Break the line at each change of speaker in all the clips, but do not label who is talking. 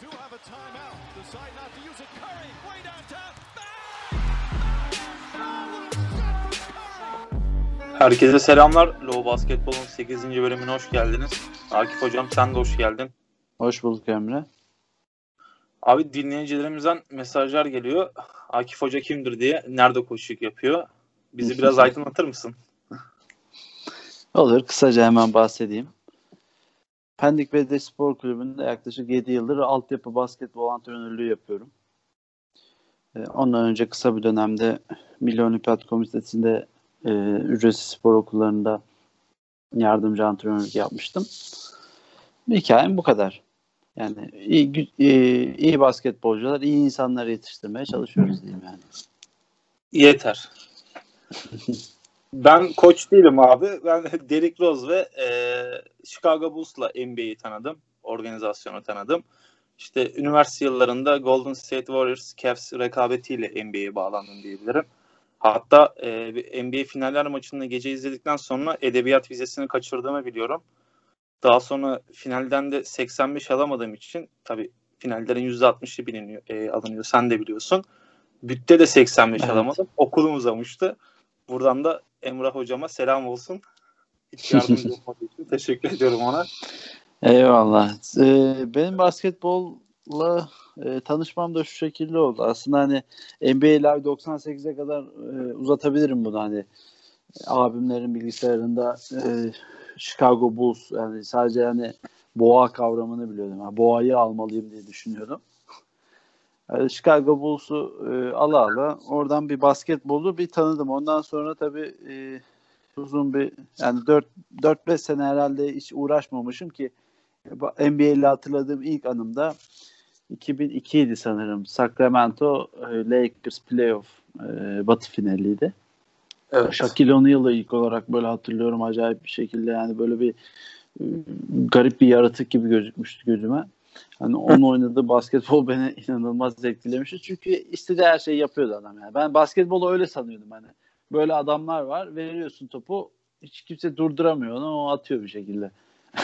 do have a timeout. Decide not to use it. Curry, way downtown.
Herkese selamlar. Low Basketbol'un 8. bölümüne hoş geldiniz. Akif Hocam sen de hoş geldin.
Hoş bulduk Emre.
Abi dinleyicilerimizden mesajlar geliyor. Akif Hoca kimdir diye, nerede koşuk yapıyor? Bizi biraz aydınlatır mısın?
Olur. Kısaca hemen bahsedeyim. Pendik Belediye Spor Kulübü'nde yaklaşık 7 yıldır altyapı basketbol antrenörlüğü yapıyorum. Ee, Ondan önce kısa bir dönemde Milli Olimpiyat Komitesi'nde e, ücretsiz spor okullarında yardımcı antrenörlük yapmıştım. Hikayem bu kadar. Yani iyi, iyi, iyi basketbolcular, iyi insanlar yetiştirmeye çalışıyoruz diyeyim yani.
Yeter. ben koç değilim abi. Ben Derrick Rose ve e, Chicago Bulls'la NBA'yi tanıdım. Organizasyonu tanıdım. İşte üniversite yıllarında Golden State Warriors, Cavs rekabetiyle NBA'ye bağlandım diyebilirim. Hatta e, NBA finaller maçını gece izledikten sonra edebiyat vizesini kaçırdığımı biliyorum. Daha sonra finalden de 85 alamadığım için tabii finallerin %60'ı biliniyor, e, alınıyor. Sen de biliyorsun. Bütte de 85
Evet.
alamadım. Okulum uzamıştı. Buradan da Emrah hocama selam olsun. Hiç yardımcı olmadığı için teşekkür ediyorum ona.
Eyvallah. Ee, benim basketbolla e, tanışmam da şu şekilde oldu. Aslında hani NBA Live 98'e kadar e, uzatabilirim bunu hani abimlerin bilgisayarında e, Chicago Bulls yani sadece hani boğa kavramını biliyordum. Yani boğayı almalıyım diye düşünüyordum. Yani Chicago Bulls'u e, ala ala oradan bir basketbolu bir tanıdım. Ondan sonra tabii e, uzun bir yani 4 4-5 sene herhalde hiç uğraşmamışım ki NBA ile hatırladığım ilk anımda 2002 idi sanırım. Sacramento e, Lakers playoff e, batı finaliydi.
Evet.
Shaquille O'Neal'ı ilk olarak böyle hatırlıyorum acayip bir şekilde yani böyle bir e, garip bir yaratık gibi gözükmüştü gözüme. Hani onun oynadığı basketbol beni inanılmaz etkilemişti. Çünkü istediği her şeyi yapıyordu adam yani. Ben basketbolu öyle sanıyordum hani. Böyle adamlar var. Veriyorsun topu. Hiç kimse durduramıyor onu. O atıyor bir şekilde.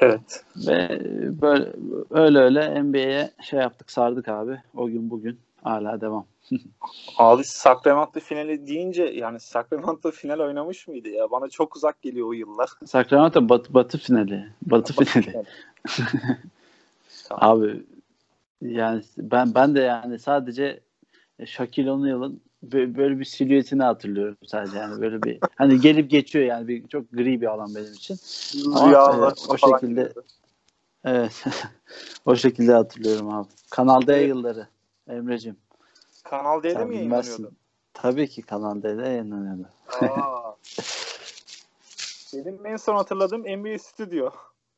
Evet.
Ve böyle öyle öyle NBA'ye şey yaptık sardık abi. O gün bugün hala devam.
Abi Sacramento finali deyince yani Sacramento final oynamış mıydı ya? Bana çok uzak geliyor o yıllar.
Sacramento batı, batı finali. Batı finali. Abi yani ben ben de yani sadece Shaquille O'Neal'ın bö- böyle bir silüetini hatırlıyorum sadece yani böyle bir hani gelip geçiyor yani bir çok gri bir alan benim için. Ama,
Rüyalar
e, o şekilde-. Evet. o şekilde hatırlıyorum abi. Kanal D yılları Emre'cim.
Kanal D'de mi yayınlanıyordu?
Tabii ki Kanal D'de yayınlanıyordu.
Benim en son hatırladığım NBA Stüdyo.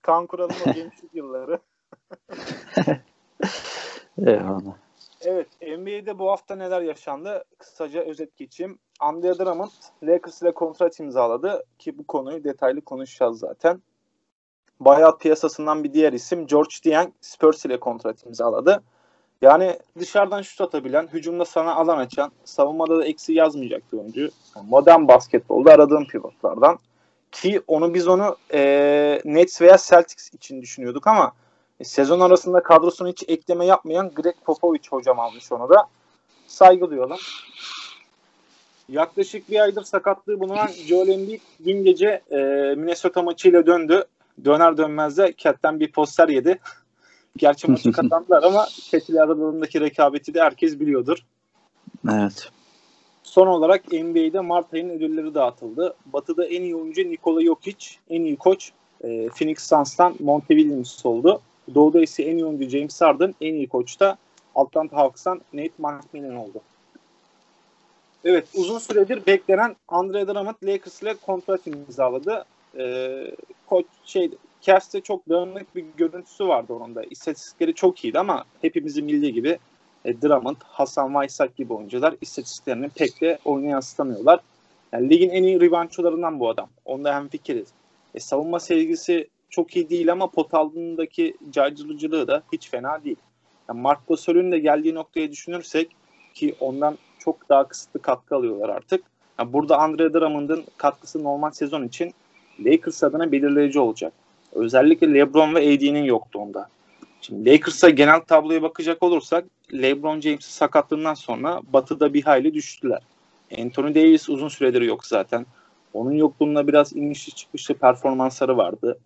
Kaan Kural'ın o gençlik yılları.
Eyvallah.
Evet, NBA'de bu hafta neler yaşandı? Kısaca özet geçeyim. Andre Drummond Lakers ile kontrat imzaladı ki bu konuyu detaylı konuşacağız zaten. Buyout piyasasından bir diğer isim George Dieng Spurs ile kontrat imzaladı. Yani dışarıdan şut atabilen, hücumda sana alan açan, savunmada da eksi yazmayacak bir oyuncu. Modern basketbolda aradığım pivotlardan. Ki onu biz onu eee Nets veya Celtics için düşünüyorduk ama e, sezon arasında kadrosuna hiç ekleme yapmayan Greg Popovich hocam almış onu da. Saygı duyalım. Yaklaşık bir aydır sakatlığı bulunan Joel Embiid dün gece e, Minnesota maçıyla döndü. Döner dönmez de Cat'ten bir poster yedi. Gerçi maçı kazandılar ama Cat ile aralarındaki rekabeti de herkes biliyordur.
Evet.
Son olarak NBA'de Mart ayının ödülleri dağıtıldı. Batı'da en iyi oyuncu Nikola Jokic, en iyi koç e, Phoenix Suns'tan Monte Williams oldu. Doğu'da ise en iyi oyuncu James Harden, en iyi koç da Atlanta Hawks'tan Nate McMillan oldu. Evet, uzun süredir beklenen Andre Drummond Lakers ile kontrat imzaladı. Ee, koç şey Cavs'te çok dağınık bir görüntüsü vardı onun da. İstatistikleri çok iyiydi ama hepimizin bildiği gibi e, Drummond, Hasan Whiteside gibi oyuncular istatistiklerini pek de oyuna yansıtamıyorlar. Yani ligin en iyi reboundçularından bu adam. Onda hemfikiriz. E, savunma sevgisi çok iyi değil ama pot altındaki caydırıcılığı da hiç fena değil. Yani Mark Gasol'ün de geldiği noktayı düşünürsek ki ondan çok daha kısıtlı katkı alıyorlar artık. Yani burada Andre Drummond'ın katkısı normal sezon için Lakers adına belirleyici olacak. Özellikle LeBron ve AD'nin yoktu onda. Şimdi Lakers'a genel tabloya bakacak olursak LeBron James'in sakatlığından sonra Batı'da bir hayli düştüler. Anthony Davis uzun süredir yok zaten. Onun yokluğunda biraz inişli çıkışlı performansları vardı.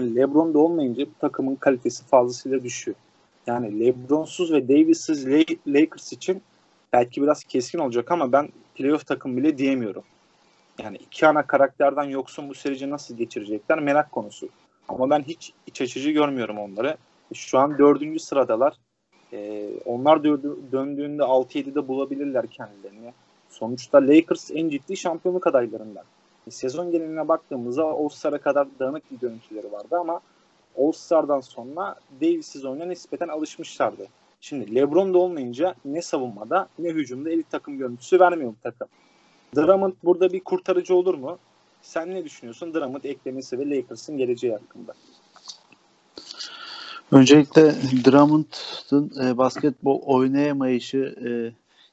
LeBron da olmayınca bu takımın kalitesi fazlasıyla düşüyor. Yani LeBron'suz ve Davis'siz Lakers için belki biraz keskin olacak ama ben playoff takım bile diyemiyorum. Yani iki ana karakterden yoksun bu süreci nasıl geçirecekler merak konusu. Ama ben hiç iç açıcı görmüyorum onları. Şu an dördüncü sıradalar. Ee, onlar döndüğünde 6-7'de bulabilirler kendilerini. Sonuçta Lakers en ciddi şampiyonluk adaylarından. Sezon geneline baktığımızda All-Star'a kadar dağınık bir görüntüleri vardı ama All-Star'dan sonra Davis'iz oyuna nispeten alışmışlardı. Şimdi LeBron da olmayınca ne savunmada ne hücumda elit takım görüntüsü vermiyor bu takım. Drummond burada bir kurtarıcı olur mu? Sen ne düşünüyorsun Drummond eklemesi ve Lakers'ın geleceği hakkında?
Öncelikle Drummond'ın e, basketbol oynayamayışı e,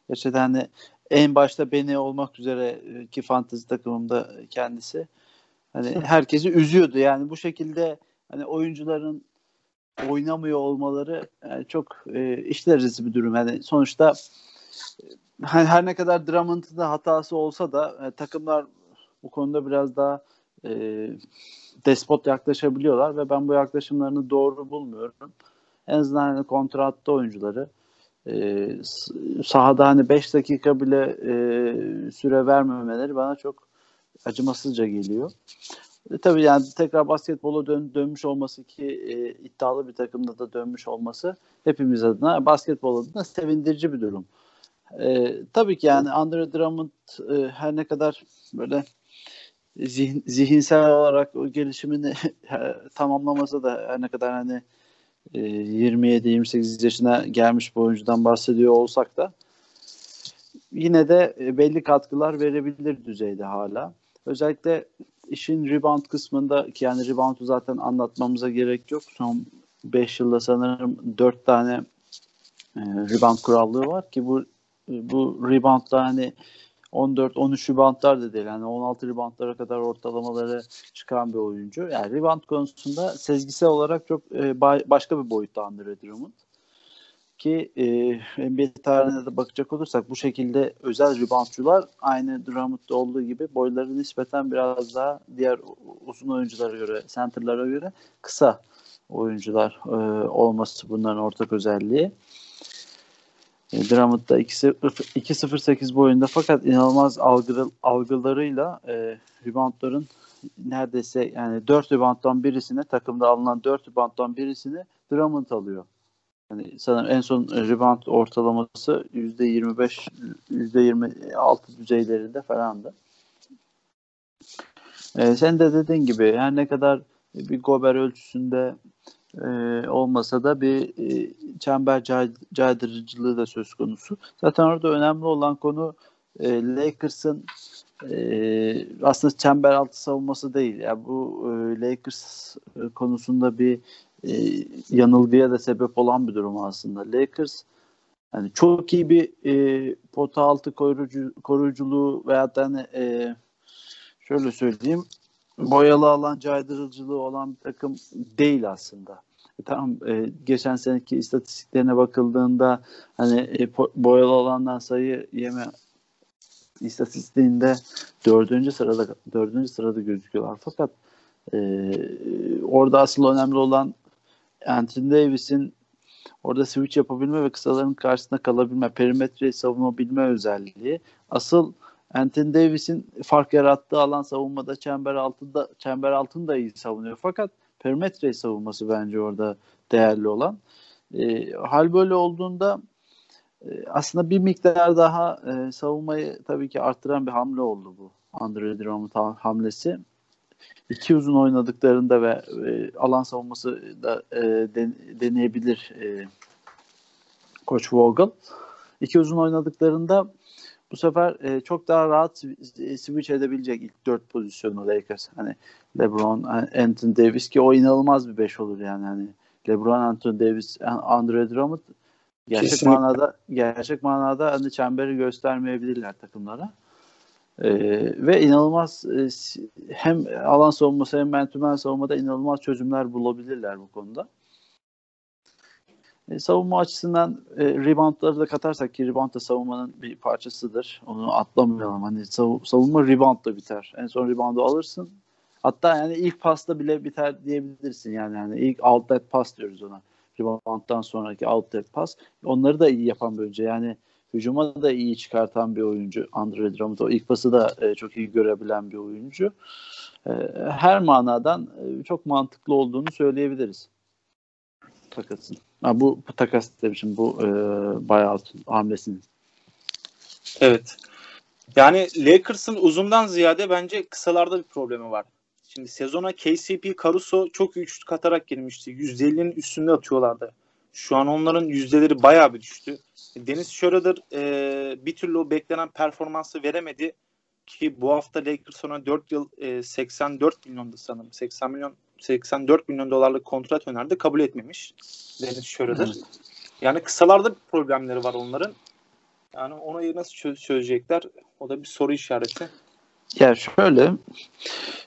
gerçekten hani en başta beni olmak üzere ki fantezi takımımda kendisi hani herkesi üzüyordu. Yani bu şekilde hani oyuncuların oynamıyor olmaları yani çok e, işler bir durum. Yani sonuçta e, her ne kadar Drummond'ın da hatası olsa da e, takımlar bu konuda biraz daha e, despot yaklaşabiliyorlar ve ben bu yaklaşımlarını doğru bulmuyorum. En azından hani kontratta oyuncuları e, sahada hani 5 dakika bile e, süre vermemeleri bana çok acımasızca geliyor. E, tabii yani tekrar basketbola dön, dönmüş olması ki e, iddialı bir takımda da dönmüş olması hepimiz adına basketbol adına sevindirici bir durum. E, tabii ki yani Andre Drummond e, her ne kadar böyle zihin, zihinsel olarak o gelişimini tamamlamasa da her ne kadar hani e, 27-28 yaşına gelmiş bir oyuncudan bahsediyor olsak da yine de e, belli katkılar verebilir düzeyde hala. Özellikle işin rebound kısmında ki yani reboundu zaten anlatmamıza gerek yok. Son 5 yılda sanırım 4 tane e, rebound kurallığı var ki bu bu reboundda hani 14-13 reboundlar da değil. Yani 16 reboundlara kadar ortalamaları çıkan bir oyuncu. Yani rebound konusunda sezgisel olarak çok e, başka bir boyutta Andre Drummond. Ki e, NBA tarihine de bakacak olursak bu şekilde özel reboundçular aynı Drummond'da olduğu gibi boyları nispeten biraz daha diğer uzun oyunculara göre, center'lara göre kısa oyuncular e, olması bunların ortak özelliği. E, Drummond'da 2.08 boyunda fakat inanılmaz algı, algılarıyla e, reboundların neredeyse yani 4 rebounddan birisine takımda alınan 4 rebounddan birisini Drummond alıyor. Yani sanırım en son rebound ortalaması %25 %26 düzeylerinde falandı. Ee, sen de dediğin gibi her ne kadar bir Gober ölçüsünde e, olmasa da bir e, çember cay, caydırıcılığı da söz konusu. Zaten orada önemli olan konu e, Lakers'ın e, aslında çember altı savunması değil. Yani bu e, Lakers e, konusunda bir e, yanılgıya da sebep olan bir durum aslında. Lakers yani çok iyi bir e, pota altı koruyucu, koruyuculuğu veya da hani e, şöyle söyleyeyim boyalı alan caydırıcılığı olan bir takım değil aslında. E, tamam e, geçen seneki istatistiklerine bakıldığında hani e, boyalı alandan sayı yeme istatistiğinde dördüncü sırada dördüncü sırada gözüküyorlar. Fakat e, orada asıl önemli olan Anthony Davis'in orada switch yapabilme ve kısaların karşısında kalabilme, perimetreyi savunabilme özelliği. Asıl Anthony Davis'in fark yarattığı alan savunmada çember altında çember altında iyi savunuyor. Fakat perimetreyi savunması bence orada değerli olan. E, hal böyle olduğunda e, aslında bir miktar daha e, savunmayı tabii ki arttıran bir hamle oldu bu. Andre Drummond hamlesi iki uzun oynadıklarında ve e, alan savunması da e, den, deneyebilir e, Koç Vogel. İki uzun oynadıklarında bu sefer e, çok daha rahat switch edebilecek ilk dört pozisyonu Lakers. Hani LeBron, Anthony Davis ki o inanılmaz bir beş olur yani. Hani LeBron, Anthony Davis, Andre Drummond gerçek Kesinlikle. manada gerçek manada hani çemberi göstermeyebilirler takımlara. Ee, ve inanılmaz e, hem alan savunması hem mentümen savunmada inanılmaz çözümler bulabilirler bu konuda. E, savunma açısından e, reboundları da katarsak ki rebound da savunmanın bir parçasıdır. Onu atlamayalım. Hani sav, savunma rebound da biter. En son reboundu alırsın. Hatta yani ilk pasta bile biter diyebilirsin yani. yani ilk outlet pass diyoruz ona. Rebound'dan sonraki outlet pass. Onları da iyi yapan bir oyuncu. Yani hücuma da iyi çıkartan bir oyuncu. Andre Drummond o ilk pası da e, çok iyi görebilen bir oyuncu. E, her manadan e, çok mantıklı olduğunu söyleyebiliriz. Takasın. Ha, bu, takas demişim. Bu e, buyout hamlesinin.
Evet. Yani Lakers'ın uzundan ziyade bence kısalarda bir problemi var. Şimdi sezona KCP, Caruso çok iyi üçlük atarak girmişti. %50'nin üstünde atıyorlardı. Şu an onların yüzdeleri bayağı bir düştü. Deniz Schroeder e, bir türlü o beklenen performansı veremedi ki bu hafta Lakers ona 4 yıl e, 84 milyondu sanırım. 80 milyon 84 milyon dolarlık kontrat önerdi. Kabul etmemiş Deniz Schroeder. Evet. Yani kısalarda problemleri var onların. Yani onu nasıl çöz çözecekler? O da bir soru işareti.
Ya şöyle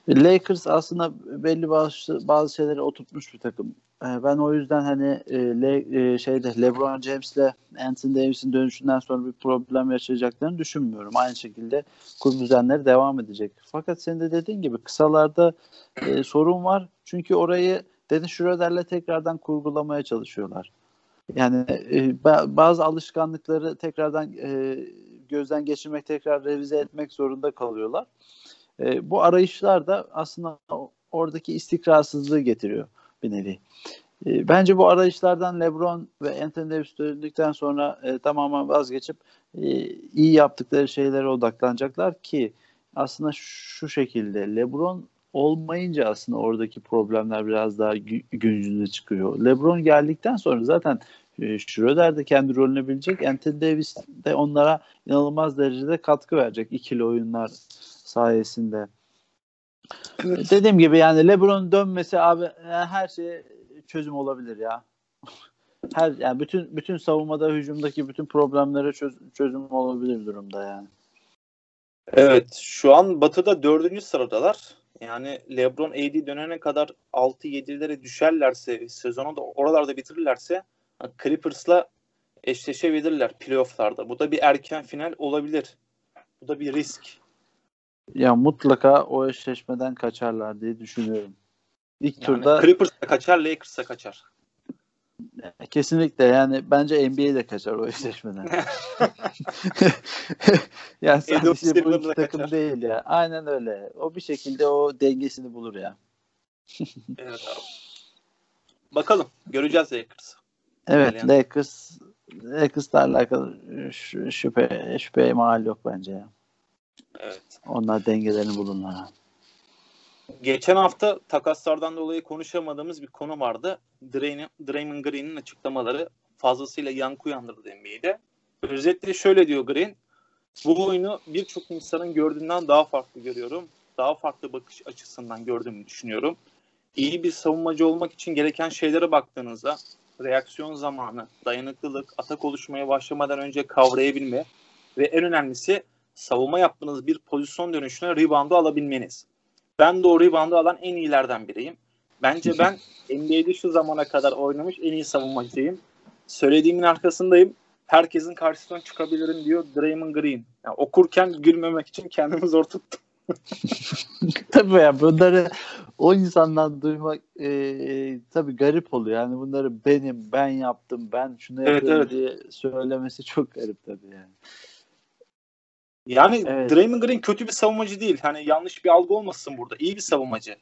Lakers aslında belli bazı, bazı şeyleri oturtmuş bir takım. Ee, ben o yüzden hani e, Le, e, şeyde LeBron James'le Anthony Davis'in dönüşünden sonra bir problem yaşayacaklarını düşünmüyorum. Aynı şekilde kur düzenleri devam edecek. Fakat senin de dediğin gibi kısalarda e, sorun var. Çünkü orayı Dennis Schroeder'le tekrardan kurgulamaya çalışıyorlar. Yani e, bazı alışkanlıkları tekrardan e, gözden geçirmek, tekrar revize etmek zorunda kalıyorlar. E, bu arayışlar da aslında oradaki istikrarsızlığı getiriyor bir nevi. E, bence bu arayışlardan LeBron ve Anthony Davis döndükten sonra e, tamamen vazgeçip e, iyi yaptıkları şeylere odaklanacaklar ki aslında şu şekilde LeBron olmayınca aslında oradaki problemler biraz daha gün çıkıyor. LeBron geldikten sonra zaten e, Schroeder de kendi rolünü bilecek. Anthony Davis de onlara inanılmaz derecede katkı verecek ikili oyunlar sayesinde. Evet. Dediğim gibi yani LeBron dönmesi abi yani her şey çözüm olabilir ya. Her yani bütün bütün savunmada hücumdaki bütün problemlere çöz, çözüm olabilir durumda yani.
Evet şu an Batı'da dördüncü sıradalar. Yani LeBron AD dönene kadar 6-7'lere düşerlerse sezonu da oralarda bitirirlerse Clippers'la eşleşebilirler playofflarda. Bu da bir erken final olabilir. Bu da bir risk.
Ya mutlaka o eşleşmeden kaçarlar diye düşünüyorum.
İlk yani turda Clippers'a kaçar, Lakers'a kaçar.
Kesinlikle yani bence NBA de kaçar o eşleşmeden. yani sadece bu iki takım kaçar. değil ya. Aynen öyle. O bir şekilde o dengesini bulur ya.
evet abi. Bakalım. Göreceğiz Lakers.
Evet yani. Lakers Lakers'la alakalı şüphe, şüphe mal yok bence ya.
Evet.
Onlar dengelerini bulurlar.
Geçen hafta takaslardan dolayı konuşamadığımız bir konu vardı. Draymond Green'in açıklamaları fazlasıyla yankı uyandırdı NBA'de. Özetle şöyle diyor Green. Bu oyunu birçok insanın gördüğünden daha farklı görüyorum. Daha farklı bakış açısından gördüğümü düşünüyorum. İyi bir savunmacı olmak için gereken şeylere baktığınızda reaksiyon zamanı, dayanıklılık, atak oluşmaya başlamadan önce kavrayabilme ve en önemlisi savunma yaptığınız bir pozisyon dönüşüne reboundu alabilmeniz. Ben de o reboundu alan en iyilerden biriyim. Bence ben NBA'de şu zamana kadar oynamış en iyi savunmacıyım. Söylediğimin arkasındayım. Herkesin karşısına çıkabilirim diyor Draymond Green. Yani okurken gülmemek için kendimi zor tuttum.
tabii ya bunları o insandan duymak e, tabii garip oluyor. Yani bunları benim, ben yaptım, ben şunu evet, yapıyorum evet. diye söylemesi çok garip tabii yani.
Yani evet. Draymond Green kötü bir savunmacı değil. Hani yanlış bir algı olmasın burada. İyi bir savunmacı.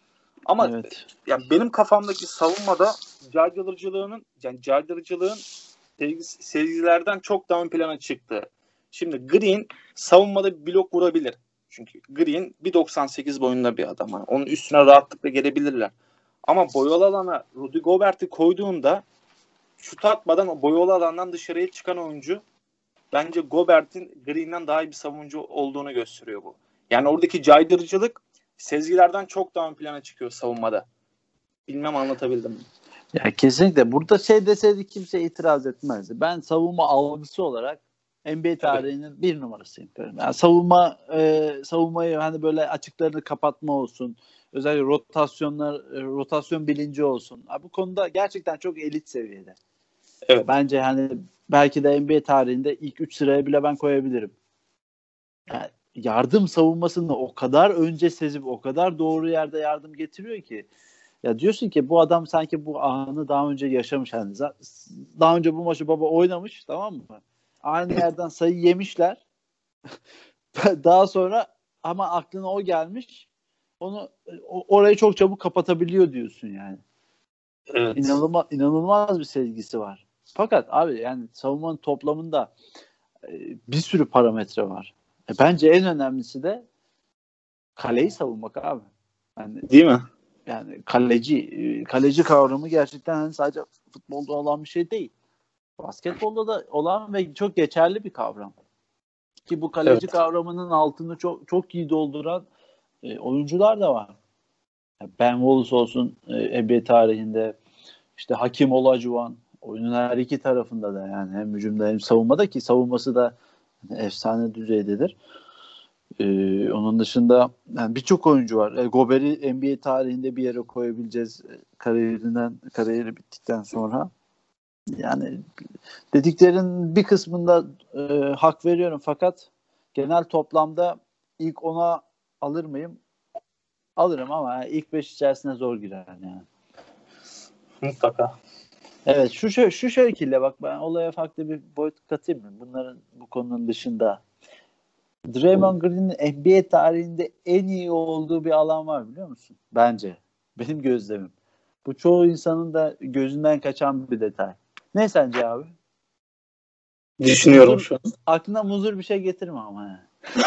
Ama evet. yani benim kafamdaki savunmada caydırıcılığının yani caydırıcılığın sezgilerden çok daha ön plana çıktı. Şimdi Green savunmada blok vurabilir. Çünkü Green 1.98 boyunda bir adam. Yani onun üstüne rahatlıkla gelebilirler. Ama boyalı alana Rudy Gobert'i koyduğunda şut atmadan boyalı alandan dışarıya çıkan oyuncu bence Gobert'in Green'den daha iyi bir savunucu olduğunu gösteriyor bu. Yani oradaki caydırıcılık sezgilerden çok daha ön plana çıkıyor savunmada. Bilmem anlatabildim mi?
Ya kesinlikle. Burada şey deseydi kimse itiraz etmezdi. Ben savunma algısı olarak NBA tarihinin evet. bir numarasıyım. Yani savunma e, savunmayı hani böyle açıklarını kapatma olsun. Özellikle rotasyonlar e, rotasyon bilinci olsun. Abi bu konuda gerçekten çok elit seviyede.
Evet.
Bence hani belki de NBA tarihinde ilk 3 sıraya bile ben koyabilirim. Yani yardım savunmasını o kadar önce sezip o kadar doğru yerde yardım getiriyor ki ya diyorsun ki bu adam sanki bu anı daha önce yaşamış hani daha önce bu maçı baba oynamış tamam mı? Aynı yerden sayı yemişler. daha sonra ama aklına o gelmiş. Onu orayı çok çabuk kapatabiliyor diyorsun yani. Evet. İnanılmaz inanılmaz bir sezgisi var. Fakat abi yani savunmanın toplamında e, bir sürü parametre var. E, bence en önemlisi de kaleyi savunmak abi. Yani,
Değil mi?
Yani kaleci e, kaleci kavramı gerçekten hani sadece futbolda olan bir şey değil. Basketbolda da olan ve çok geçerli bir kavram. Ki bu kaleci evet. kavramının altını çok çok iyi dolduran e, oyuncular da var. Ben Wallace olsun e, NBA tarihinde işte Hakim Olajuwon oyunun her iki tarafında da yani hem hücumda hem savunmada ki savunması da efsane düzeydedir. Ee, onun dışında yani birçok oyuncu var. E, Gober'i NBA tarihinde bir yere koyabileceğiz e, kariyerinden kariyeri bittikten sonra. Yani dediklerin bir kısmında e, hak veriyorum fakat genel toplamda ilk ona alır mıyım? Alırım ama ilk beş içerisine zor girer yani.
Mutlaka.
Evet şu şu şekilde bak ben olaya farklı bir boyut katayım mı? Bunların bu konunun dışında. Draymond Green'in NBA tarihinde en iyi olduğu bir alan var biliyor musun? Bence. Benim gözlemim. Bu çoğu insanın da gözünden kaçan bir detay. Ne sence abi?
Düşünüyorum muzur, şu an.
Aklına muzur bir şey getirme ama.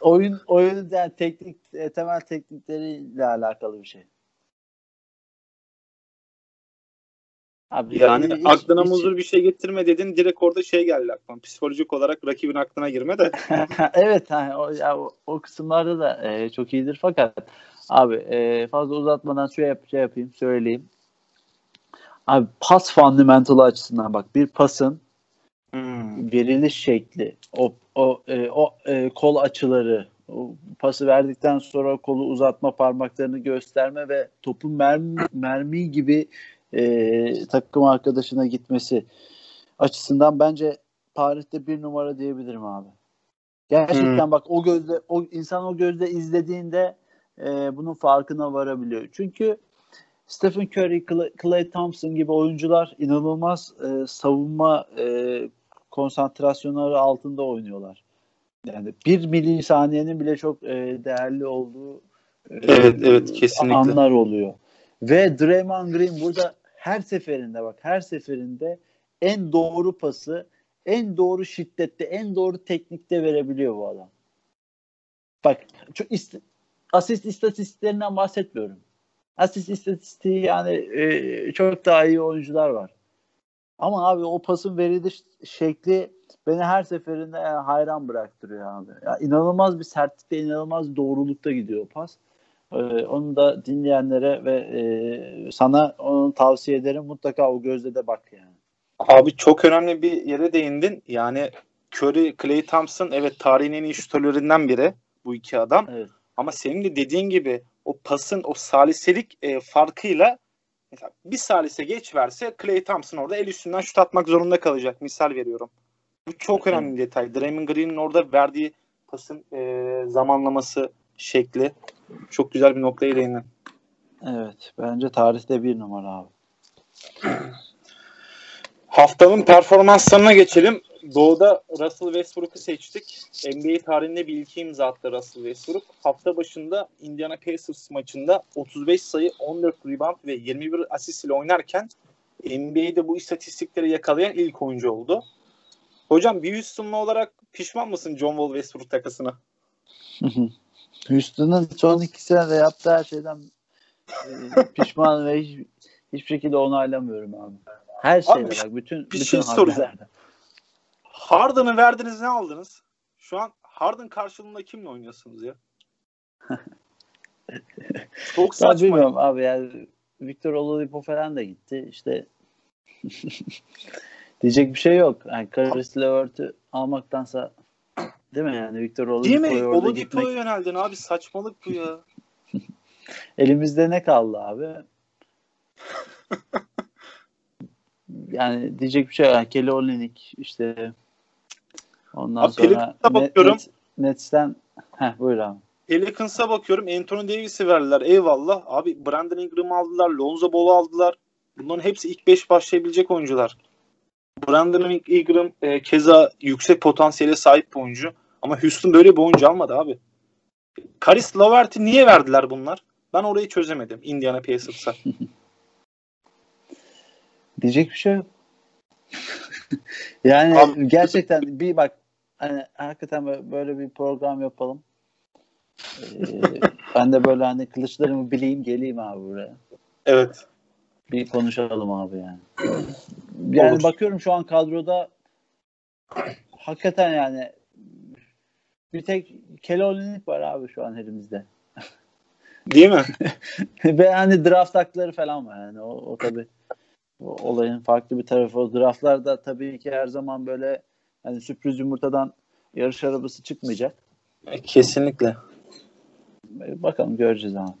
oyun oyun yani teknik temel teknikleriyle alakalı bir şey.
Abi yani hiç, aklına hiç... muzur bir şey getirme dedin direkt orada şey geldi aklıma. Psikolojik olarak rakibin aklına girme de.
evet hani o, ya, o, o kısımlarda da e, çok iyidir fakat abi e, fazla uzatmadan şöyle yap, şey yapayım söyleyeyim. Abi pas fundamental açısından bak bir pasın hmm. veriliş şekli, o o e, o e, kol açıları, o pası verdikten sonra kolu uzatma parmaklarını gösterme ve topun mermi, mermi gibi e, takım arkadaşına gitmesi açısından bence tarihte bir numara diyebilirim abi. Gerçekten hmm. bak o gözle o insan o gözle izlediğinde e, bunun farkına varabiliyor. Çünkü Stephen Curry, Clay Thompson gibi oyuncular inanılmaz e, savunma e, konsantrasyonları altında oynuyorlar. Yani bir milisaniyenin bile çok e, değerli olduğu
e, evet evet kesinlikle
anlar oluyor. Ve Draymond Green burada her seferinde bak her seferinde en doğru pası en doğru şiddette en doğru teknikte verebiliyor bu adam. Bak çok ist- asist istatistiklerinden bahsetmiyorum. Asist istatistiği yani e, çok daha iyi oyuncular var. Ama abi o pasın veriliş şekli beni her seferinde yani hayran bıraktırıyor abi. Ya inanılmaz bir sertlikte, inanılmaz doğrulukta gidiyor pas. Ee, onu da dinleyenlere ve e, sana onu tavsiye ederim. Mutlaka o gözle de bak yani.
Abi çok önemli bir yere değindin. Yani Curry, Clay Thompson evet tarihin en iyi şutörlerinden biri bu iki adam. Evet. Ama senin de dediğin gibi o pasın o saliselik e, farkıyla mesela bir salise geç verse Clay Thompson orada el üstünden şut atmak zorunda kalacak. Misal veriyorum. Bu çok önemli bir detay. Draymond Green'in orada verdiği pasın e, zamanlaması şekli çok güzel bir noktaya değindin.
Evet. Bence tarihte bir numara abi.
Haftanın performanslarına geçelim. Doğu'da Russell Westbrook'u seçtik. NBA tarihinde bir ilki imza attı Russell Westbrook. Hafta başında Indiana Pacers maçında 35 sayı, 14 rebound ve 21 asist ile oynarken NBA'de bu istatistikleri yakalayan ilk oyuncu oldu. Hocam bir Houston'lu olarak pişman mısın John Wall Westbrook takasına?
Houston'ın son iki senede yaptığı her şeyden e, pişman ve hiç, hiçbir şekilde onaylamıyorum abi. Her şeyde abi, bak bütün bir bütün şey soracağım.
Harden'ı verdiniz ne aldınız? Şu an Harden karşılığında kimle oynuyorsunuz ya?
Çok saçma. Ya bilmiyorum abi yani Victor Oladipo falan da gitti. İşte diyecek bir şey yok. Yani Caris LeVert'ü almaktansa Değil mi yani Victor Oladipo'ya
Değil mi? Oladipo'ya gitmek... yöneldin abi saçmalık bu ya.
Elimizde ne kaldı abi? yani diyecek bir şey. Yani Kelly Olynyk işte ondan
Abi
sonra
Pelicans'a bakıyorum.
Net, Nets'ten Heh, buyur abi.
Pelicans'a bakıyorum. Anthony Davis'i verdiler. Eyvallah. Abi Brandon Ingram'ı aldılar. Lonzo Ball'u aldılar. Bunların hepsi ilk 5 başlayabilecek oyuncular. Brandon Ingram e, keza yüksek potansiyele sahip bir oyuncu. Ama Houston böyle bir oyuncu almadı abi. Karis Levert'i niye verdiler bunlar? Ben orayı çözemedim Indiana Pacers'a.
Diyecek bir şey yok. yani
Abi-
gerçekten bir bak hani hakikaten böyle- böyle bir program yapalım. Ee, ben de böyle hani kılıçlarımı bileyim geleyim abi buraya.
Evet.
Bir konuşalım abi yani. Yani
Olur.
bakıyorum şu an kadroda hakikaten yani bir tek Kelly var abi şu an elimizde.
Değil mi?
Ve hani draft hakları falan var yani o, o tabii o olayın farklı bir tarafı. O draftlarda tabii ki her zaman böyle hani sürpriz yumurtadan yarış arabası çıkmayacak.
E, Kesinlikle.
Bakalım göreceğiz ama.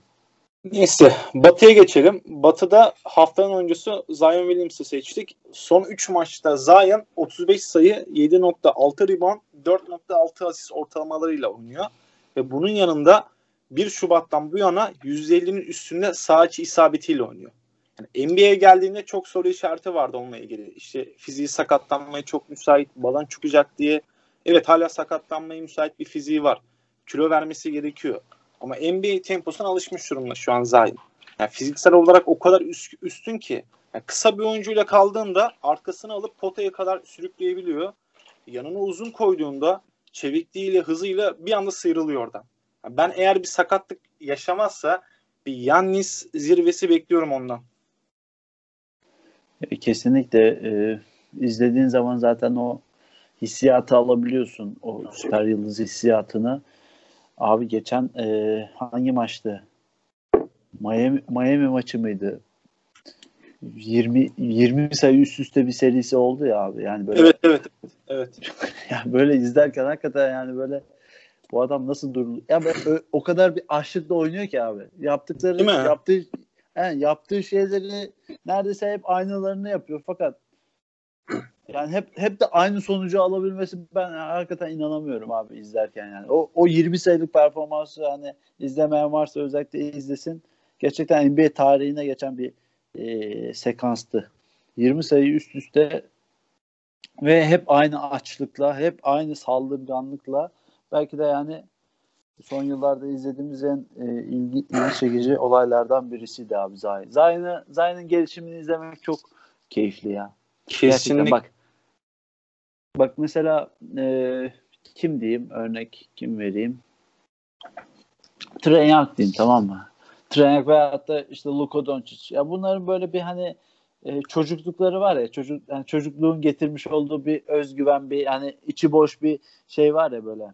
Neyse Batı'ya geçelim. Batı'da haftanın oyuncusu Zion Williams'ı seçtik. Son 3 maçta Zion 35 sayı, 7.6 rebound, 4.6 asist ortalamalarıyla oynuyor. Ve bunun yanında 1 Şubat'tan bu yana %50'nin üstünde sağ içi isabetiyle oynuyor. Yani NBA'ye geldiğinde çok soru işareti vardı onunla ilgili. İşte fiziği sakatlanmaya çok müsait, balon çıkacak diye. Evet hala sakatlanmaya müsait bir fiziği var. Kilo vermesi gerekiyor. Ama NBA temposuna alışmış durumda şu an Zion. Yani fiziksel olarak o kadar üst- üstün ki yani kısa bir oyuncuyla kaldığında arkasını alıp potaya kadar sürükleyebiliyor. Yanına uzun koyduğunda çevikliğiyle, hızıyla bir anda sıyrılıyor oradan. Ben eğer bir sakatlık yaşamazsa bir Yannis zirvesi bekliyorum ondan.
E, Kesinlikle e, izlediğin zaman zaten o hissiyatı alabiliyorsun. O süper yıldız hissiyatını. Abi geçen e, hangi maçtı? Miami, Miami maçı mıydı? 20 20 sayı üst üste bir serisi oldu ya abi. Yani böyle
Evet evet evet.
yani böyle izlerken hakikaten yani böyle bu adam nasıl durdu? Ya ö- o kadar bir açlıkla oynuyor ki abi. Yaptıkları yaptığı yani yaptığı şeyleri neredeyse hep aynılarını yapıyor fakat yani hep hep de aynı sonucu alabilmesi ben hakikaten inanamıyorum abi izlerken yani. O o 20 sayılık performansı hani izlemeyen varsa özellikle izlesin. Gerçekten NBA tarihine geçen bir e, sekanstı. 20 sayı üst üste ve hep aynı açlıkla, hep aynı saldırganlıkla belki de yani son yıllarda izlediğimiz en e, ilgi, ilgi çekici olaylardan birisiydi abi Zayn. Zayn'ı, Zayn'ın gelişimini izlemek çok keyifli ya. Gerçekten
Kesinlikle.
bak. Bak mesela e, kim diyeyim örnek kim vereyim? Trae Young diyeyim tamam mı? Young veyahut da işte Luka Doncic. Ya bunların böyle bir hani e, çocuklukları var ya çocuk yani çocukluğun getirmiş olduğu bir özgüven bir yani içi boş bir şey var ya böyle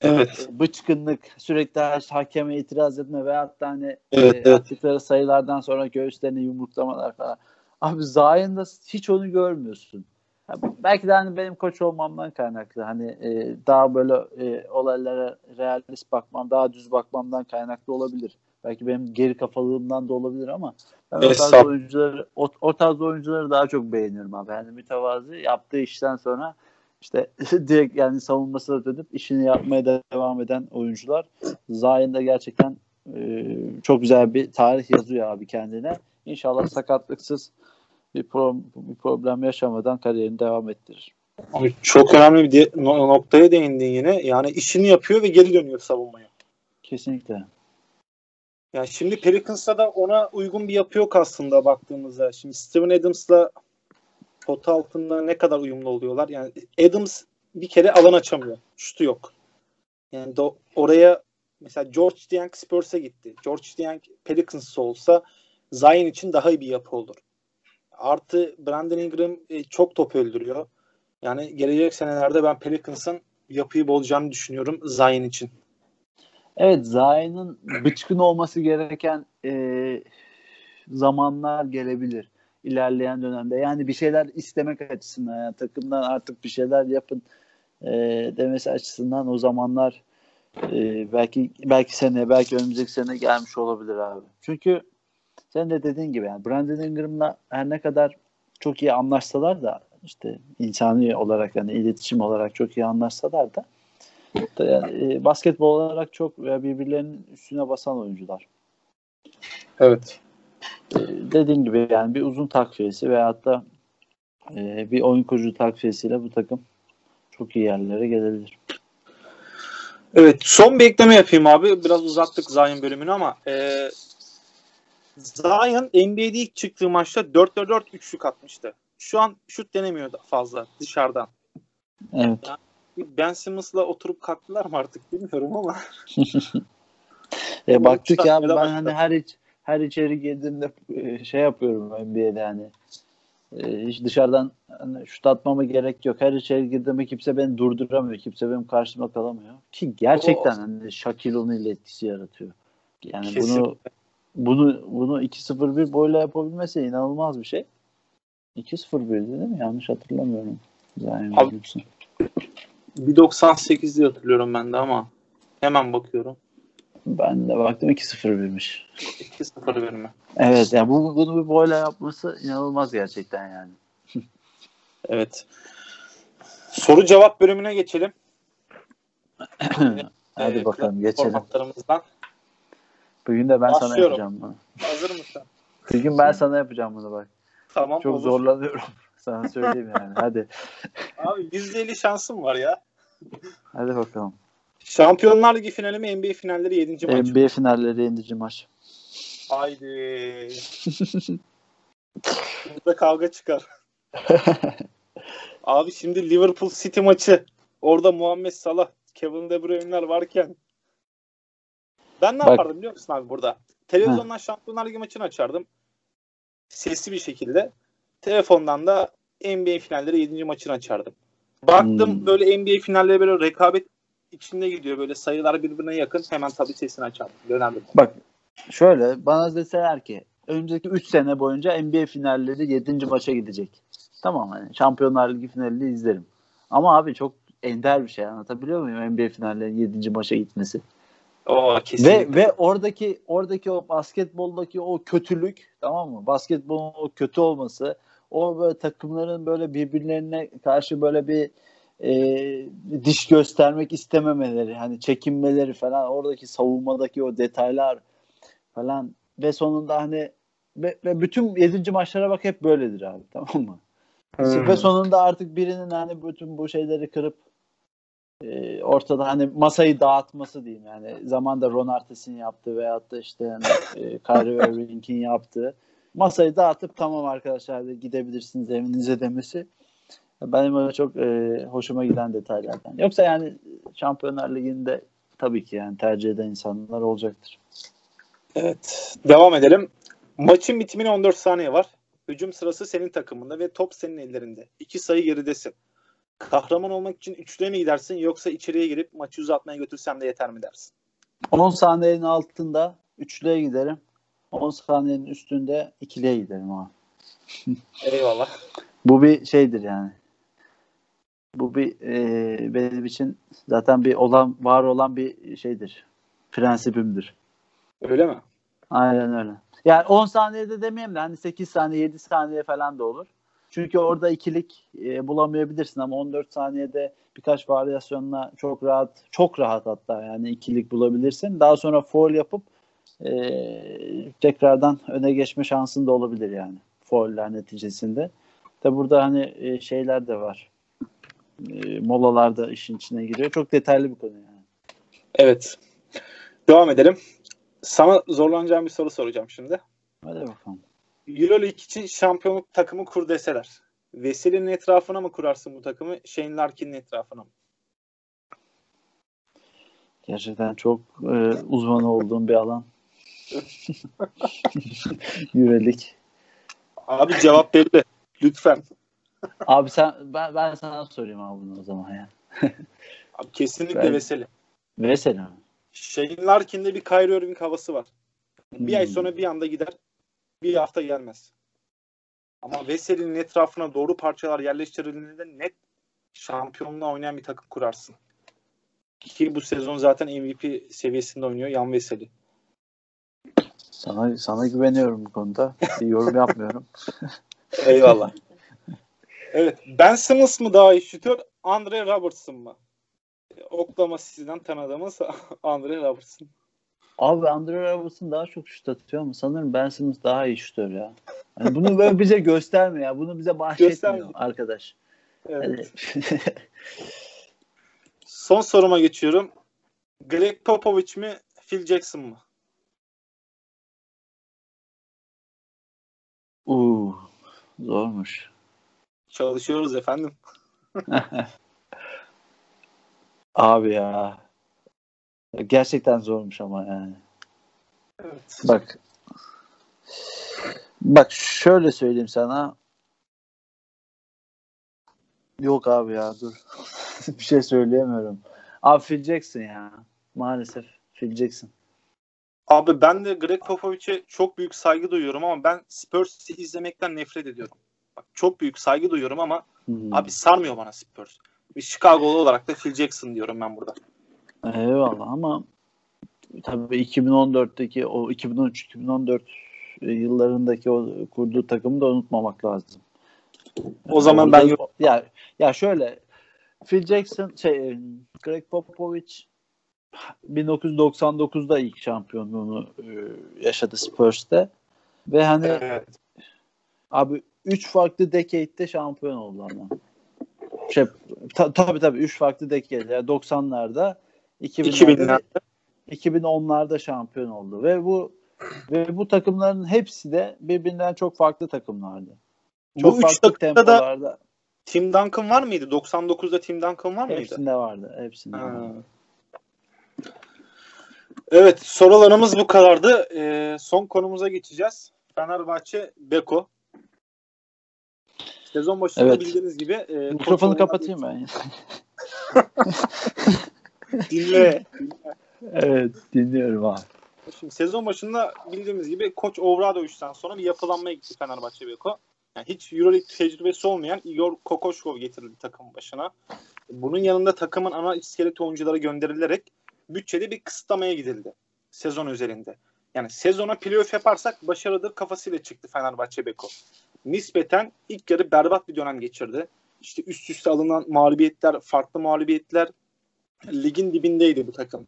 Evet.
e, bıçkınlık sürekli her hakeme itiraz etme veyahut da hani
Evet,
e,
evet.
attıkları sayılardan sonra göğüslerini yumruklamalar falan. Abi Zayn'da hiç onu görmüyorsun. Ya belki de hani benim koç olmamdan kaynaklı. Hani e, daha böyle e, olaylara realist bakmam, daha düz bakmamdan kaynaklı olabilir. Belki benim geri kafalığımdan da olabilir ama ben o tarz oyuncuları o, o tarz oyuncuları daha çok beğeniyorum abi. Yani mütevazi yaptığı işten sonra işte direkt yani savunmasına dönüp işini yapmaya devam eden oyuncular. Zayn da gerçekten e, çok güzel bir tarih yazıyor abi kendine. İnşallah sakatlıksız bir, pro- bir problem yaşamadan kariyerini devam ettirir.
Abi çok önemli bir de- no- noktaya değindin yine. Yani işini yapıyor ve geri dönüyor savunmaya.
Kesinlikle.
Yani şimdi Pelicans'ta da ona uygun bir yapı yok aslında baktığımızda. Şimdi Steven Adams'la pota altında ne kadar uyumlu oluyorlar. Yani Adams bir kere alan açamıyor. Şutu yok. Yani de oraya mesela George Dieng Spurs'a gitti. George Dieng Pelicans olsa Zion için daha iyi bir yapı olur. Artı Brandon Ingram e, çok top öldürüyor. Yani gelecek senelerde ben Pelicans'ın yapıyı bozacağını düşünüyorum Zion için.
Evet Zayn'ın bıçkın olması gereken e, zamanlar gelebilir ilerleyen dönemde. Yani bir şeyler istemek açısından yani takımdan artık bir şeyler yapın e, demesi açısından o zamanlar e, belki belki sene belki önümüzdeki sene gelmiş olabilir abi. Çünkü sen de dediğin gibi yani Brandon Ingram'la her ne kadar çok iyi anlaşsalar da işte insani olarak yani iletişim olarak çok iyi anlaşsalar da, yani, e, basketbol olarak çok veya birbirlerinin üstüne basan oyuncular.
Evet.
E, dediğim gibi yani bir uzun takviyesi veyahut da e, bir oyun kurucu takviyesiyle bu takım çok iyi yerlere gelebilir.
Evet son bir ekleme yapayım abi. Biraz uzattık Zion bölümünü ama e, Zion NBA'de ilk çıktığı maçta 4'te 4 üçlük atmıştı. Şu an şut denemiyor fazla dışarıdan.
Evet.
Ben Simmons'la oturup kalktılar mı artık bilmiyorum ama.
E, baktık ya ben hani her iç, her içeri girdiğimde e, şey yapıyorum NBA'de hani e, hiç dışarıdan hani şut atmama gerek yok. Her içeri girdiğimde kimse beni durduramıyor. Kimse benim karşıma kalamıyor. Ki gerçekten
O-
hani Shaquille O'Neal etkisi yaratıyor. Yani bunu
Kesinlikle.
bunu bunu 2-0-1 boyla yapabilmesi inanılmaz bir şey. 2-0-1 değil mi? Yanlış hatırlamıyorum. Zion
Abi-. 1.98 diye hatırlıyorum ben de ama hemen bakıyorum.
Ben de baktım 2-0-1'miş.
2-0 verimi.
Evet yani bu, bunu bir boyla yapması inanılmaz gerçekten yani.
Evet. Soru cevap bölümüne geçelim.
Hadi
Ee,
bakalım geçelim.
Formatlarımızdan.
Bugün de ben sana
Başlıyorum.
yapacağım bunu.
Hazır mısın?
Bugün ben sana yapacağım bunu bak.
Tamam.
Çok
olur.
zorlanıyorum. Sana söyleyeyim yani. Hadi.
Abi %50 şansım var ya.
Hadi bakalım.
Şampiyonlar Ligi finali mi NBA finalleri 7. maç? mı?
NBA finalleri yenici maç.
Haydi. Burada kavga çıkar. Abi şimdi Liverpool City maçı. Orada Muhammed Salah, Kevin De Bruyne'ler varken ben ne
Bak.
yapardım biliyor musun abi burada? Televizyondan Şampiyonlar Ligi maçını açardım. Sesli bir şekilde. Telefondan da NBA finalleri 7. maçını açardım. Baktım
Hmm.
böyle NBA finalleri böyle rekabet içinde gidiyor. Böyle sayılar birbirine yakın. Hemen tabii sesini açardım. Dönerdim.
Bak şöyle bana deseler ki önümüzdeki 3 sene boyunca NBA finalleri 7. maça gidecek. Tamam hani Şampiyonlar Ligi finalini izlerim. Ama abi çok ender bir şey anlatabiliyor muyum NBA finallerinin 7. maça gitmesi.
Oo, kesinlikle.
Ve ve oradaki oradaki o basketboldaki o kötülük tamam mı? Basketbolun o kötü olması, o böyle takımların böyle birbirlerine karşı böyle bir e, diş göstermek istememeleri, hani çekinmeleri falan, oradaki savunmadaki o detaylar falan ve sonunda hani ve, ve bütün 7. maçlara bak hep böyledir abi tamam mı?
Hmm.
Ve sonunda artık birinin hani bütün bu şeyleri kırıp e, ortada hani masayı dağıtması diyeyim yani zamanda Ron Artest'in yaptığı veyahut da işte yani, e, Kyrie Irving'in yaptığı masayı dağıtıp tamam arkadaşlar de gidebilirsiniz evinize demesi benim öyle çok e, hoşuma giden detaylardan. Yoksa yani Şampiyonlar Ligi'nde tabii ki yani tercih eden insanlar olacaktır.
Evet. Devam edelim. Maçın bitimine 14 saniye var. Hücum sırası senin takımında ve top senin ellerinde. İki sayı geridesin. Kahraman olmak için üçlüye mi gidersin yoksa içeriye girip maçı uzatmaya götürsem de yeter mi dersin?
10 saniyenin altında üçlüye giderim. 10 saniyenin üstünde ikiliye giderim abi.
Eyvallah.
Bu bir şeydir yani. Bu bir e, benim için zaten bir olan var olan bir şeydir. Prensibimdir.
Öyle mi?
Aynen öyle. Yani 10 saniyede demeyeyim de hani 8 saniye 7 saniye falan da olur. Çünkü orada ikilik e, bulamayabilirsin ama 14 saniyede birkaç varyasyonla çok rahat çok rahat hatta yani ikilik bulabilirsin. Daha sonra foul yapıp e, tekrardan öne geçme şansın da olabilir yani. Fauller neticesinde. Tabi burada hani e, şeyler de var. E, molalar da işin içine giriyor. Çok detaylı bir konu yani.
Evet. Devam edelim. Sana zorlanacağım bir soru soracağım şimdi.
Hadi bakalım.
Euroleague için şampiyonluk takımı kur deseler. Veseli'nin etrafına mı kurarsın bu takımı? Shane Larkin'in etrafına mı?
Gerçekten çok e, uzman olduğum bir alan. Yürelik.
Abi cevap belli. Lütfen.
Abi sen ben, ben sana sorayım abi bunu o zaman ya.
Abi kesinlikle
Ben-
Veseli.
Mesela.
Shane Larkin'de bir Kyrie Irving havası var. Bir ay
Hmm.
sonra bir anda gider. Bir hafta gelmez. Ama Veseli'nin etrafına doğru parçalar yerleştirildiğinde net şampiyonluğa oynayan bir takım kurarsın. Ki bu sezon zaten MVP seviyesinde oynuyor Yan Veseli.
Sana sana güveniyorum bu konuda. Bir yorum yapmıyorum.
Eyvallah. Evet. Ben Simmons mı daha iyi şutör? Andre Robertson mı? Oklahoma City'den tanıdığımız Andre Robertson.
Abi Andre Robertson daha çok şut atıyor ama sanırım Ben Simmons daha iyi şutör ya. Yani bunu böyle bize göstermiyor ya. Bunu bize bahşetmiyor
Göstermiyor.
arkadaş.
Evet.
Yani,
Son soruma geçiyorum. Greg Popovich mi? Phil Jackson mı?
Uuu zormuş.
Çalışıyoruz efendim.
Abi ya. Gerçekten zormuş ama yani.
Evet.
Bak. Bak şöyle söyleyeyim sana. Yok abi ya dur. bir şey söyleyemiyorum. Abi Phil Jackson ya. Maalesef Phil Jackson.
Abi ben de Greg Popovich'e çok büyük saygı duyuyorum ama ben Spurs'ı izlemekten nefret ediyorum. Bak, çok büyük saygı duyuyorum ama
Hmm.
abi sarmıyor bana Spurs. Bir Chicago'lu olarak da Phil Jackson diyorum ben burada.
Eyvallah ama tabii 2014'teki o 2013-2014 yıllarındaki o kurduğu takımı da unutmamak lazım.
O zaman
Orada-
ben
ya ya şöyle Phil Jackson şey Greg Popovich 1999'da ilk şampiyonluğunu e, yaşadı Spurs'te ve hani
Evet.
abi 3 farklı decade'de şampiyon oldu ama. Şey ta, tabii tabii 3 farklı decade yani 90'larda 2000'lerde
2000'lerde
2010'larda şampiyon oldu ve bu ve bu takımların hepsi de birbirinden çok farklı takımlardı. Çok
Bu üç
farklı
da
tempolarda
Tim Duncan var mıydı? 99'da Tim Duncan var mıydı?
hepsinde vardı. Hepsinde
Ha.
vardı.
Evet sorularımız bu kadardı. Ee, son konumuza geçeceğiz. Fenerbahçe Beko. Sezon başında
Evet.
bildiğiniz gibi e,
Mikrofonu kapatayım ben.
Dinle.
evet dinliyorum abi.
Şimdi sezon başında bildiğimiz gibi Koç Obradoviç'ten sonra bir yapılanmaya gitti Fenerbahçe Beko. Yani hiç Euroleague tecrübesi olmayan Igor Kokoşkov getirildi takımın başına. Bunun yanında takımın ana iskelet oyuncuları gönderilerek bütçede bir kısıtlamaya gidildi sezon üzerinde. Yani sezona playoff yaparsak başarıdır kafasıyla çıktı Fenerbahçe Beko. Nispeten ilk yarı berbat bir dönem geçirdi. İşte üst üste alınan mağlubiyetler, farklı mağlubiyetler ligin dibindeydi bu takım.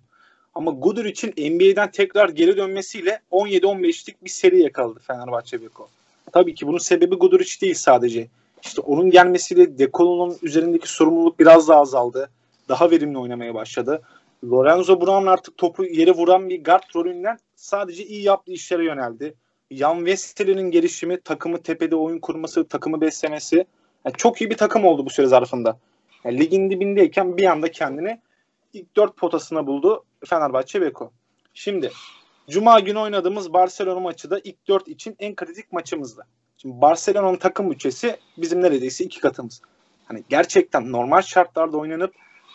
Ama Guduric'in NBA'den tekrar geri dönmesiyle 17-15'lik bir seri yakaladı Fenerbahçe Beko. Tabii ki bunun sebebi Guduric değil sadece. İşte onun gelmesiyle Dekolo'nun üzerindeki sorumluluk biraz daha azaldı. Daha verimli oynamaya başladı. Lorenzo Brown artık topu yere vuran bir guard rolünden sadece iyi yaptığı işlere yöneldi. Jan Vestel'in gelişimi, takımı tepede oyun kurması, takımı beslemesi. Yani çok iyi bir takım oldu bu süre zarfında. Yani ligin dibindeyken bir anda kendini ilk dört potasına buldu Fenerbahçe Beko. Şimdi Cuma günü oynadığımız Barcelona maçı da ilk dört için en kritik maçımızdı. Şimdi Barcelona'nın takım bütçesi bizim neredeyse iki katımız. Hani gerçekten normal şartlarda oynanıp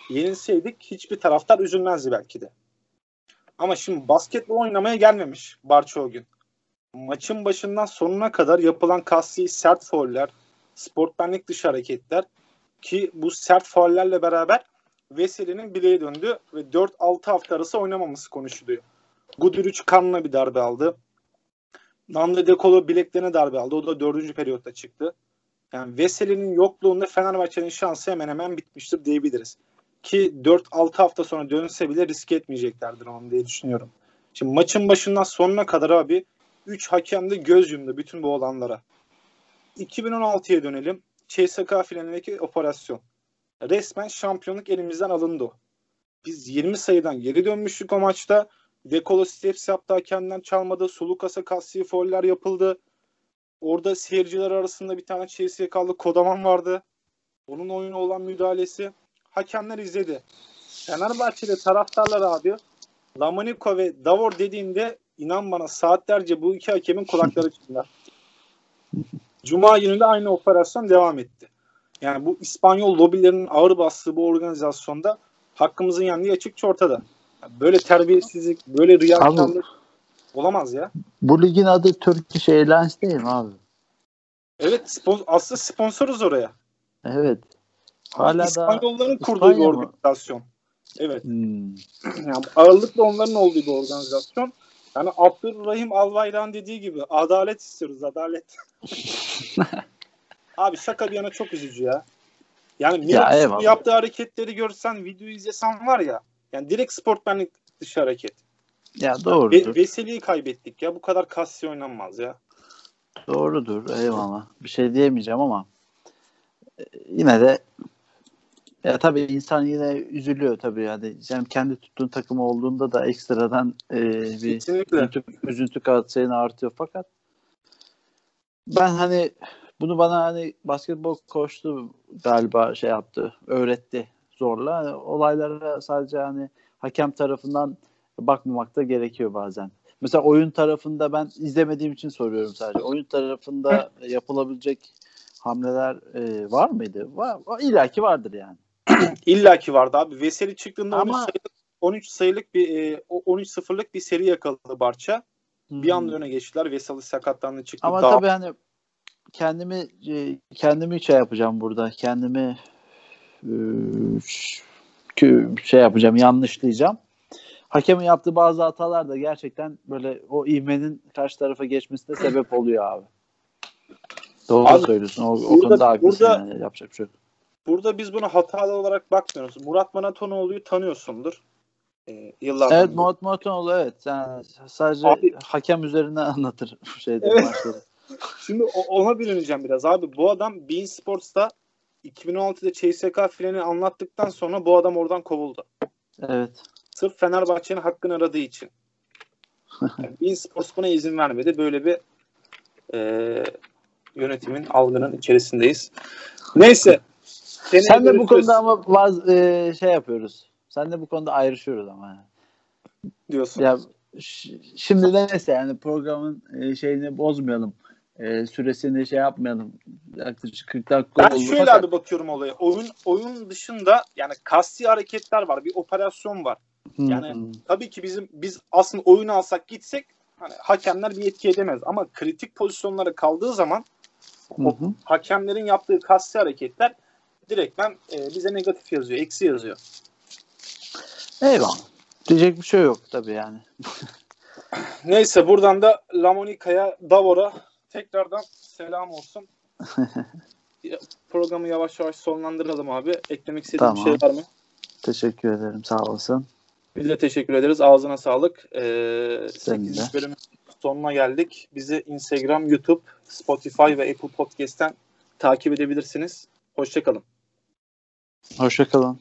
yenilseydik hiçbir taraftar üzülmezdi belki de. Ama şimdi basketbol oynamaya gelmemiş Barça o gün. Maçın başından sonuna kadar yapılan kasti sert fauller, sportmenlik dışı hareketler ki bu sert faullerle beraber Veseli'nin bileğe döndü ve 4-6 hafta arası oynamaması konuşuluyor. Guduric kanına bir darbe aldı. Nando De Colo bileklerine darbe aldı. O da dördüncü periyotta çıktı. Yani Veseli'nin yokluğunda Fenerbahçe'nin şansı hemen hemen bitmiştir diyebiliriz. Ki 4-6 hafta sonra dönse bile risk etmeyeceklerdir onu diye düşünüyorum. Şimdi maçın başından sonuna kadar abi 3 hakem de göz yumdu bütün bu olanlara. 2016'ya dönelim. CSK finalindeki operasyon. Resmen şampiyonluk elimizden alındı. Biz 20 sayıdan geri dönmüştük o maçta. Dekolo steps yaptı hakemden çalmadı. Sulukas'a kasti foller yapıldı. Orada seyirciler arasında bir tane CSK'lı Kodaman vardı. Onun oyuna olan müdahalesi. Hakemler izledi. Fenerbahçe'de taraftarlar abi Lamaniko ve Davor dediğinde inan bana saatlerce bu iki hakemin kulakları çınlar. Cuma günü de aynı operasyon devam etti. Yani bu İspanyol lobilerinin ağır bastığı bu organizasyonda hakkımızın yendiği açıkça ortada. Yani böyle terbiyesizlik, böyle riyakarlık olamaz ya.
Bu ligin adı Turkish Airlines değil mi abi?
Evet spon- aslında sponsoruz oraya.
Evet. Hala da
İspanyolların kurduğu
İspanya
bir organizasyon. Evet.
Hmm.
Yani ağırlıklı onların olduğu bir organizasyon. Yani Abdurrahim Albayrak'ın dediği gibi adalet istiyoruz adalet. Abi şaka bir yana çok üzücü ya. Yani
Ya,
yaptığı hareketleri görsen, videoyu izlesen var ya. Yani direkt sportmenlik dışı hareket.
Ya
Ve,
doğrudur.
Veseli'yi kaybettik ya. Bu kadar kasya oynanmaz ya.
Doğrudur. Eyvallah. Bir şey diyemeyeceğim ama e, yine de ya tabii insan yine üzülüyor tabii yani. yani kendi tuttuğun takım olduğunda da ekstradan e, bir
Kesinlikle.
üzüntü, üzüntü katsayını artıyor fakat ben hani bunu bana hani basketbol koçtu galiba şey yaptı, öğretti zorla. Hani olaylara sadece hani hakem tarafından bakmamak da gerekiyor bazen. Mesela oyun tarafında ben izlemediğim için soruyorum sadece. Oyun tarafında yapılabilecek hamleler e, var mıydı? Var, İlla ki vardır yani.
İlla ki vardı abi. Veseli çıktığında
Ama-
13 sayılık, 13 sayılık bir e, o 13 sıfırlık bir seri yakaladı Barça. Bir anda öne geçtiler. Veseli sakatlandı çıktı.
Ama
Daha-
tabii hani kendimi e, kendimi şey yapacağım burada. Kendimi e, şey yapacağım, yanlışlayacağım. Hakemin yaptığı bazı hatalar da gerçekten böyle o ivmenin karşı tarafa geçmesine sebep oluyor abi. Doğru
Abi,
söylüyorsun. O, o
burada-
konuda haklısın.
burada-
yani. Yapacak bir şey yok.
Burada biz bunu hatalı olarak bakmıyoruz. Murat Manatonoğlu'yu tanıyorsundur. Ee, yıllardır.
Evet Murat Muratoğlu evet. Yani sadece
Abi-
hakem üzerine anlatır şeyde
Evet.
maçları.
Şimdi ona bürüneceğim biraz abi. Bu adam Bein Sports'ta 2016'da CSK freni anlattıktan sonra bu adam oradan kovuldu.
Evet.
Sırf Fenerbahçe'nin hakkını aradığı için. Yani Bein Sports buna izin vermedi. Böyle bir e, yönetimin algının içerisindeyiz. Neyse. Seneye
Sen de bu konuda ama vaz, e, şey yapıyoruz. Sen de bu konuda ayrışıyoruz ama. yani.
diyorsun.
Ya şimdi de neyse yani programın e, şeyini bozmayalım. E, süresini şey yapmayalım. Yaklaşık 40 dakika
Ben
oldu.
şöyle
fakat-
bakıyorum olaya. Oyun oyun dışında yani kasti hareketler var. Bir operasyon var. Yani-
hı.
Tabii ki bizim biz aslında oyunu alsak gitsek hani hakemler bir etki edemez ama kritik pozisyonlara kaldığı zaman
Hı
o
hı.
hakemlerin yaptığı kasti hareketler direktmen e, bize negatif yazıyor, eksi yazıyor.
Eyvallah. Diyecek bir şey yok tabii yani.
Neyse buradan da Lamonica'ya, Davor'a tekrardan selam olsun. Programı yavaş yavaş sonlandıralım abi. Eklemek istediğin bir
Tamam.
şey var mı?
Teşekkür ederim. Sağ olasın.
Biz de teşekkür ederiz. Ağzına sağlık. Ee,
Senin
8.
de.
bölümün sonuna geldik. Bizi Instagram, YouTube, Spotify ve Apple Podcast'ten takip edebilirsiniz. Hoşçakalın.
Hoşçakalın.